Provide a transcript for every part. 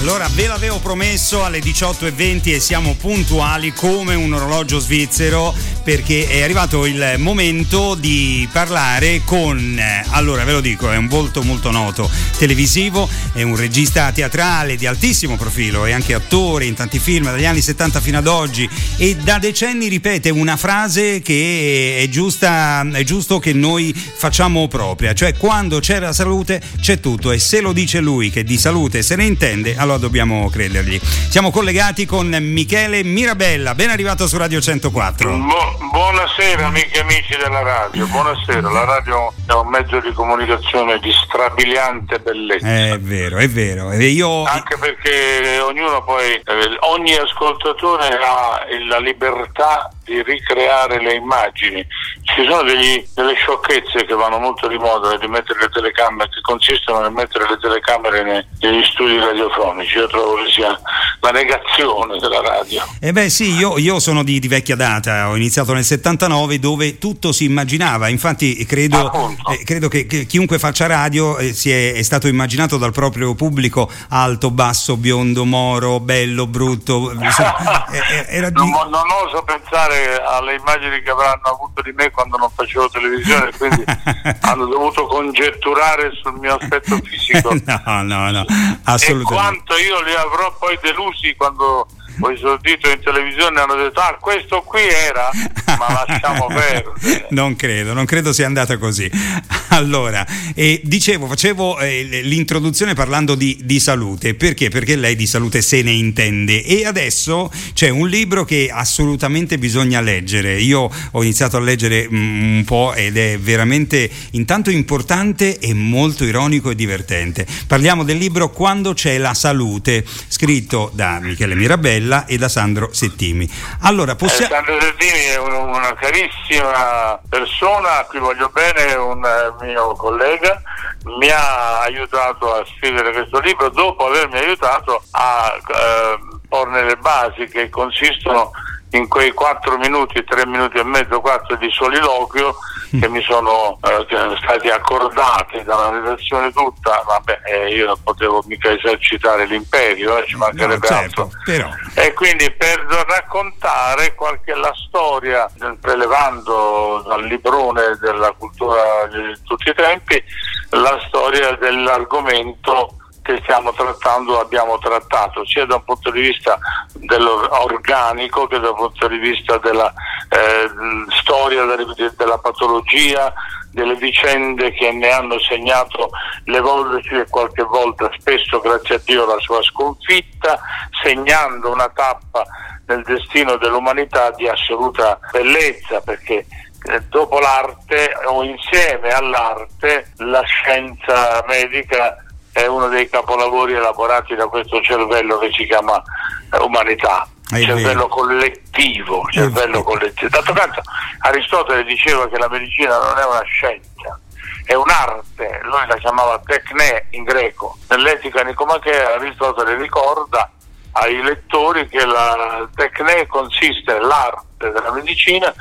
Allora ve l'avevo promesso alle 18.20 e siamo puntuali come un orologio svizzero perché è arrivato il momento di parlare con, allora ve lo dico, è un volto molto noto televisivo, è un regista teatrale di altissimo profilo, è anche attore in tanti film dagli anni 70 fino ad oggi e da decenni ripete una frase che è giusta, è giusto che noi facciamo propria, cioè quando c'è la salute c'è tutto e se lo dice lui che di salute se ne intende, allora dobbiamo credergli. Siamo collegati con Michele Mirabella, ben arrivato su Radio 104. Bu- buonasera amiche e amici della radio, buonasera, la radio è un mezzo di comunicazione di strabiliante bellezza. È vero, è vero. E io... Anche perché ognuno poi, eh, ogni ascoltatore ha la libertà di ricreare le immagini. Ci sono degli, delle sciocchezze che vanno molto di moda di mettere le telecamere, che consistono nel mettere le telecamere nei, negli studi radiofonici. Io trovo che sia la negazione della radio. Eh beh sì, io, io sono di, di, vecchia data, ho iniziato nel 79 dove tutto si immaginava, infatti credo, eh, credo che, che, chiunque faccia radio eh, è, è, stato immaginato dal proprio pubblico alto, basso, biondo, moro, bello, brutto. Eh, eh, di... non, non oso pensare alle immagini che avranno avuto di me quando non facevo televisione, quindi hanno dovuto congetturare sul mio aspetto fisico. no, no, no, assolutamente. E quanto io li avrò poi delusi quando ho esordito in televisione hanno detto ah questo qui era. Ma lasciamo perdere. Non credo non credo sia andata così. Allora eh, dicevo facevo eh, l'introduzione parlando di, di, salute. Perché? Perché lei di salute se ne intende. E adesso c'è un libro che assolutamente bisogna leggere. Io ho iniziato a leggere mm, un po' ed è veramente intanto importante e molto ironico e divertente. Parliamo del libro Quando c'è la salute scritto da Michele Mirabella Stella e da Sandro Settimi. Allora, possiamo... eh, Sandro Settimi è un, una carissima persona a cui voglio bene, un uh, mio collega, mi ha aiutato a scrivere questo libro dopo avermi aiutato a uh, porne le basi che consistono in quei 4 minuti, 3 minuti e mezzo, 4 di soliloquio che mi sono eh, stati accordati dalla redazione tutta, vabbè, eh, io non potevo mica esercitare l'imperio, eh, ci mancherebbe no, certo. E quindi per raccontare qualche la storia, prelevando dal librone della cultura di tutti i tempi, la storia dell'argomento che stiamo trattando, abbiamo trattato, sia da un punto di vista dell'organico che dal punto di vista della eh, storia della, della patologia, delle vicende che ne hanno segnato l'evolversi e qualche volta, spesso grazie a Dio, la sua sconfitta, segnando una tappa nel destino dell'umanità di assoluta bellezza, perché eh, dopo l'arte o insieme all'arte la scienza medica è uno dei capolavori elaborati da questo cervello che si chiama eh, umanità. È cervello vero. collettivo, cervello collettivo. Tanto canto Aristotele diceva che la medicina non è una scienza, è un'arte, lui la chiamava tecne in greco. Nell'etica nicomachea Aristotele ricorda ai lettori che la tecne consiste nell'arte della medicina,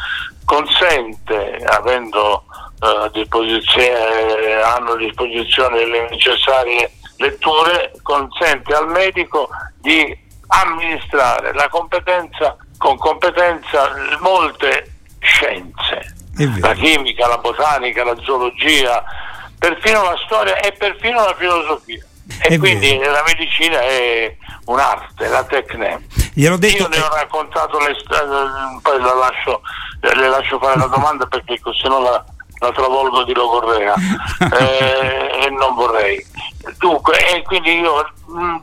consente, avendo a disposizione, hanno a disposizione le necessarie letture, consente al medico di amministrare la competenza con competenza molte scienze, la chimica, la botanica, la zoologia, perfino la storia e perfino la filosofia. E è quindi vero. la medicina è un'arte, la tecne. Io ne ho raccontato le storie, poi la lascio, le lascio fare la domanda perché se no la, la travolgo di logorrea eh, e non vorrei. Dunque, e quindi io mm,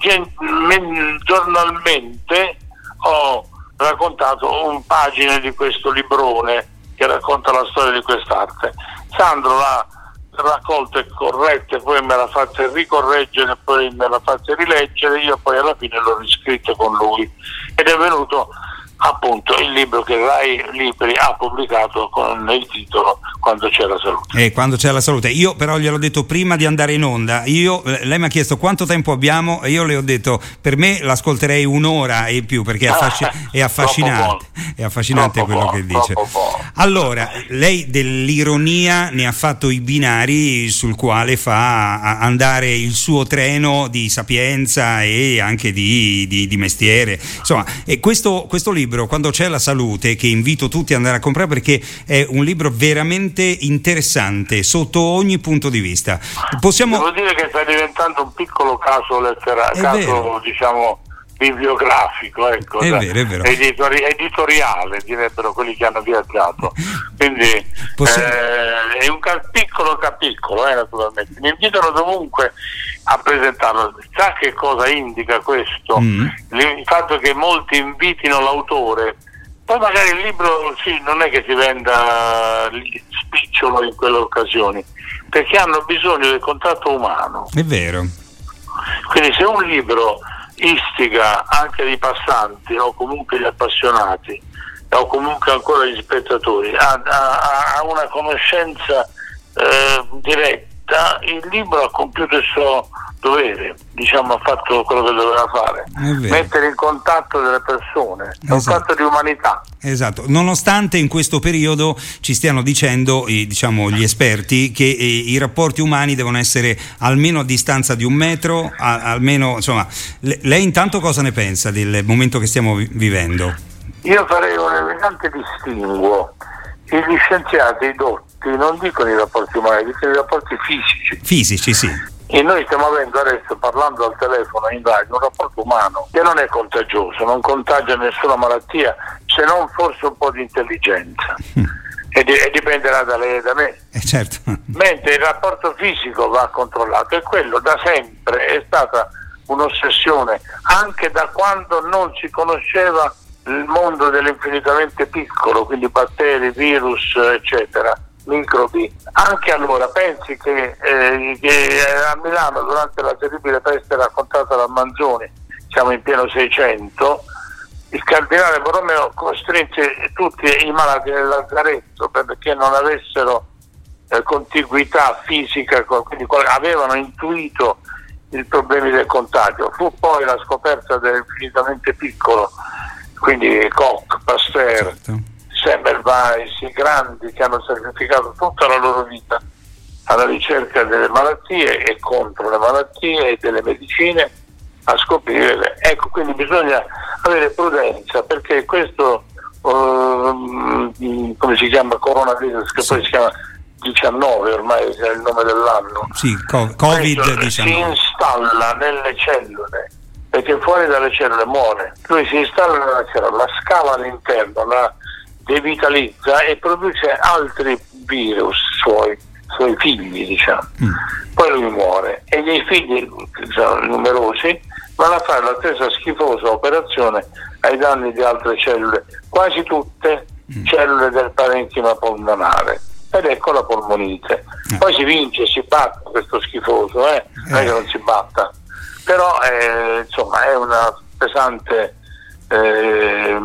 giornalmente ho raccontato un pagina di questo librone che racconta la storia di quest'arte. Sandro l'ha raccolta e corretta, poi me l'ha fatta ricorreggere, poi me l'ha fatta rileggere, io poi alla fine l'ho riscritto con lui ed è venuto appunto il libro che Rai Libri ha pubblicato con il titolo Quando c'è la salute. Eh, quando c'è la salute. Io però gliel'ho detto prima di andare in onda. Io, eh, lei mi ha chiesto quanto tempo abbiamo e io le ho detto per me l'ascolterei un'ora e più perché è, affasc- è affascinante. È affascinante Troppo quello buono, che dice. Allora, lei dell'ironia ne ha fatto i binari sul quale fa andare il suo treno di sapienza e anche di, di- di mestiere. Insomma, e questo, questo libro, Quando c'è la salute, che invito tutti ad andare a comprare perché è un libro veramente interessante sotto ogni punto di vista. Possiamo... Devo dire che sta diventando un piccolo caso letterario, caso vero. diciamo bibliografico, ecco, È vero, è vero. editori- editoriale direbbero quelli che hanno viaggiato. Quindi Possi- eh, è un ca- piccolo capicolo, eh, naturalmente. Mi invitano dovunque a presentarlo. Sa che cosa indica questo? Mm. Il fatto che molti invitino l'autore. Poi magari il libro sì, non è che si venda lì, spicciolo in quelle occasioni, perché hanno bisogno del contatto umano. È vero. Quindi se un libro istiga anche dei passanti o comunque gli appassionati o comunque ancora gli spettatori a, a- a una conoscenza eh, diretta, il libro ha compiuto il suo dovere, diciamo ha fatto quello che doveva fare, mettere in contatto delle persone, è un Esatto. fatto di umanità. Esatto, nonostante in questo periodo ci stiano dicendo eh, diciamo, gli esperti che eh, i rapporti umani devono essere almeno a distanza di un metro, almeno insomma, le- lei intanto cosa ne pensa del momento che stiamo vi- vivendo? Io farei un elegante distinguo. Gli scienziati dotti non dicono i rapporti umani, dicono i rapporti fisici. Fisici, sì. E noi stiamo avendo adesso, parlando al telefono in radio, un rapporto umano che non è contagioso, non contagia nessuna malattia, se non forse un po' di intelligenza. E, di- e dipenderà da lei e da me. Eh, certo. Mentre il rapporto fisico va controllato e quello da sempre è stata un'ossessione, anche da quando non si conosceva il mondo dell'infinitamente piccolo, quindi batteri, virus, eccetera, microbi. Anche allora pensi che, eh, che a Milano durante la terribile peste raccontata da Manzoni, siamo in pieno 600, il cardinale Borromeo costrinse tutti i malati nel lazzaretto perché non avessero eh, contiguità fisica, quindi avevano intuito i problemi del contagio. Fu poi la scoperta dell'infinitamente piccolo, quindi Koch, Pasteur, certo. Semmelweis, i grandi che hanno sacrificato tutta la loro vita alla ricerca delle malattie e contro le malattie e delle medicine a scoprirle. Ecco, quindi bisogna avere prudenza perché questo, ehm, come si chiama, coronavirus, che poi si chiama 19 ormai è il nome dell'anno, Sì, co- questo si Covid-19. installa nelle cellule perché fuori dalle cellule muore. Lui si installa nella cellula, la scava all'interno, la devitalizza e produce altri virus suoi, suoi figli, diciamo. Mm. Poi lui muore e i figli, che sono numerosi, vanno a fare la stessa schifosa operazione ai danni di altre cellule, quasi tutte cellule del parenchima polmonare. Ed ecco la polmonite. Eh. Poi si vince, si batte questo schifoso, eh? non è che non si batta. Però eh, insomma è una pesante, eh,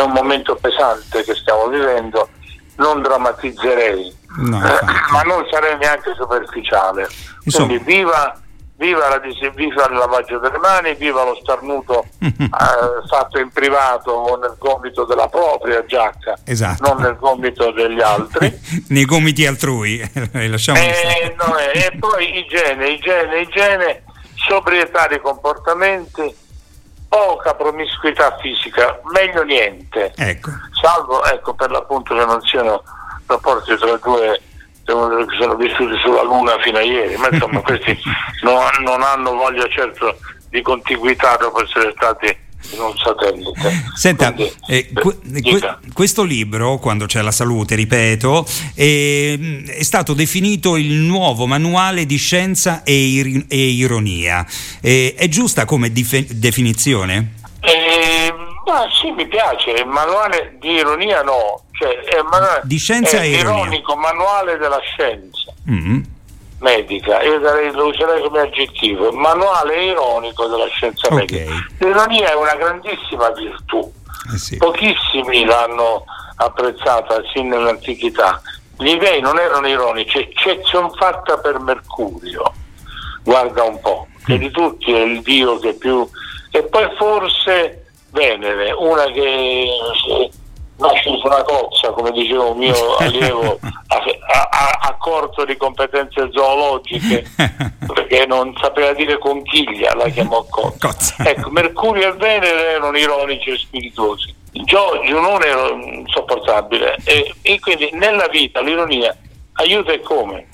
è un momento pesante che stiamo vivendo, non drammatizzerei, No, eh, ma non sarei neanche superficiale. Insomma. Quindi viva, viva, la viva il lavaggio delle mani, viva lo starnuto eh, fatto in privato o nel gomito della propria giacca, Esatto. non nel gomito degli altri. Nei gomiti altrui, lasciamo Eh, no, eh, e poi igiene, igiene, igiene, sobrietà di comportamenti, poca promiscuità fisica, meglio niente, Ecco. salvo ecco per l'appunto che non siano rapporti tra due che sono vissuti sulla Luna fino a ieri, ma insomma questi non, non hanno voglia certo di contiguità dopo essere stati in un satellite. Senta, Quindi, eh, que- eh, que- questo libro, quando c'è la salute, ripeto, eh, è stato definito il nuovo manuale di scienza e, ir- e ironia. Eh, è giusta come dife- definizione? Eh, ma sì, mi piace, il manuale di ironia no, cioè è, manuale, Di scienza è e ironia. l'ironico manuale della scienza Mm. Medica, io darei- lo userei come aggettivo, manuale ironico della scienza Ok. medica. L'ironia è una grandissima virtù, eh sì. pochissimi l'hanno apprezzata sin nell'antichità. Gli dei non erano ironici, eccezione fatta per Mercurio, guarda un po', che di tutti è il dio che più... E poi forse Venere, una che nasce su una cozza, come diceva un mio allievo, a, a, a, corto di competenze zoologiche, perché non sapeva dire conchiglia, la chiamò cozza. cozza. Ecco, Mercurio e Venere erano ironici e spiritosi. Giorgio non era insopportabile e, e quindi nella vita l'ironia aiuta e come?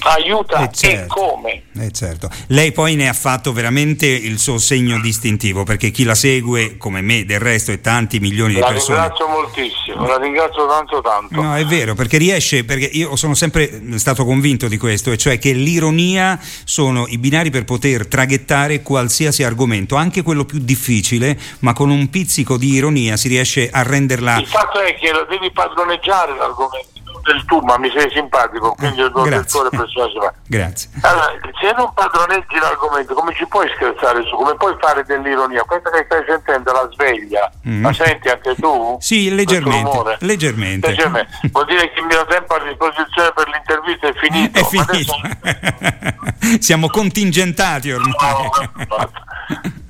Aiuta eh certo, e come. Eh certo. Lei poi ne ha fatto veramente il suo segno distintivo perché chi la segue come me del resto e tanti milioni la di persone. La ringrazio moltissimo, la ringrazio tanto tanto. No, è vero, perché riesce, perché io sono sempre stato convinto di questo, e cioè che l'ironia sono i binari per poter traghettare qualsiasi argomento, anche quello più difficile, ma con un pizzico di ironia si riesce a renderla... Il fatto è che lo devi padroneggiare l'argomento del tu, ma mi sei simpatico, quindi il dottore personaggio. Grazie. Allora, se non padroneggi l'argomento, come ci puoi scherzare su? Come puoi fare dell'ironia? Questa che stai sentendo la sveglia, mm. la senti anche tu? Sì, leggermente. Leggermente. leggermente. Vuol dire che il mio tempo a disposizione per l'intervista è finito. È finito. Adesso... Siamo contingentati ormai.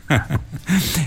No,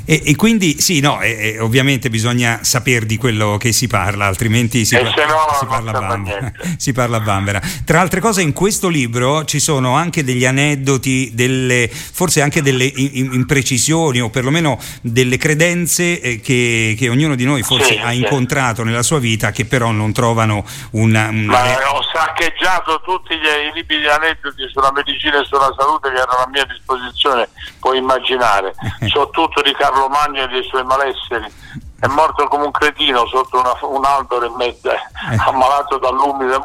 e, e, quindi sì, no, e, ovviamente bisogna sapere di quello che si parla, altrimenti si, par- no, si parla, bambera. si parla bambera. Tra altre cose in questo libro ci sono anche degli aneddoti, delle, forse anche delle imprecisioni o perlomeno delle credenze eh, che, che, ognuno di noi forse sì, ha sì. incontrato nella sua vita che però non trovano una... una... Ma ho saccheggiato tutti gli, i libri di aneddoti sulla medicina e sulla salute che erano a mia disposizione, puoi immaginare. so tutto di Carlo Magno e dei suoi malesseri. È morto come un cretino sotto una, un albero in mezzo, eh. ammalato dall'umido,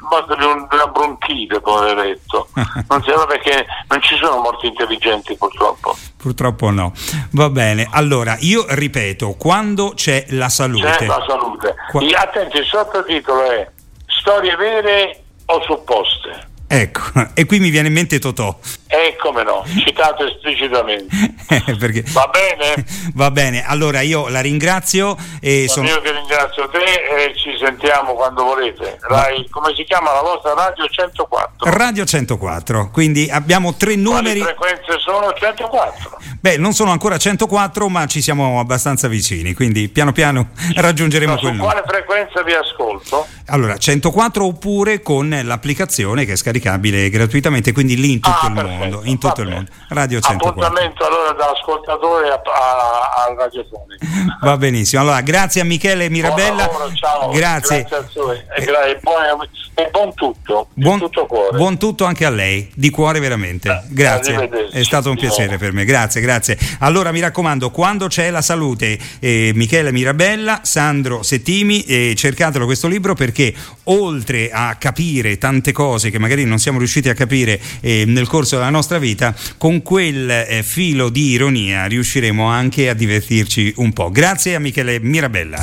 morto di, un, di una bronchite, poveretto. Non si sa perché non ci sono morti intelligenti purtroppo. Purtroppo no. Va bene, allora io ripeto, quando c'è la salute. C'è la salute. Qua... Attenti, il sottotitolo è Storie vere o supposte. Ecco, e qui mi viene in mente Totò. E come no, citato esplicitamente. Perché... Va bene? Va bene, allora io la ringrazio. E sono... Io che ringrazio te e ci sentiamo quando volete. Rai, come si chiama la vostra Radio 104? Radio 104, quindi abbiamo tre numeri. Le frequenze sono 104. Beh, non sono ancora 104, ma ci siamo abbastanza vicini, quindi piano piano raggiungeremo no, quel numero. Quale frequenza vi ascolto? Allora, 104 oppure con l'applicazione che è scaricabile gratuitamente, quindi lì in tutto ah, il perfetto. Mondo, in tutto il mondo. Radio 104. Appuntamento allora dall'ascoltatore al radiofonico. Va benissimo. Allora, grazie a Michele Mirabella. Buon lavoro, ciao. Grazie. grazie a voi. E, gra- e, buon, e buon, tutto. Buon, tutto cuore. buon tutto anche a lei, di cuore veramente. Eh, grazie. È stato un piacere per me. Grazie, grazie. Allora mi raccomando, quando c'è la salute, eh, Michele Mirabella, Sandro Settimi, eh, cercatelo questo libro perché perché oltre a capire tante cose che magari non siamo riusciti a capire eh, nel corso della nostra vita, con quel eh, filo di ironia riusciremo anche a divertirci un po'. Grazie a Michele Mirabella.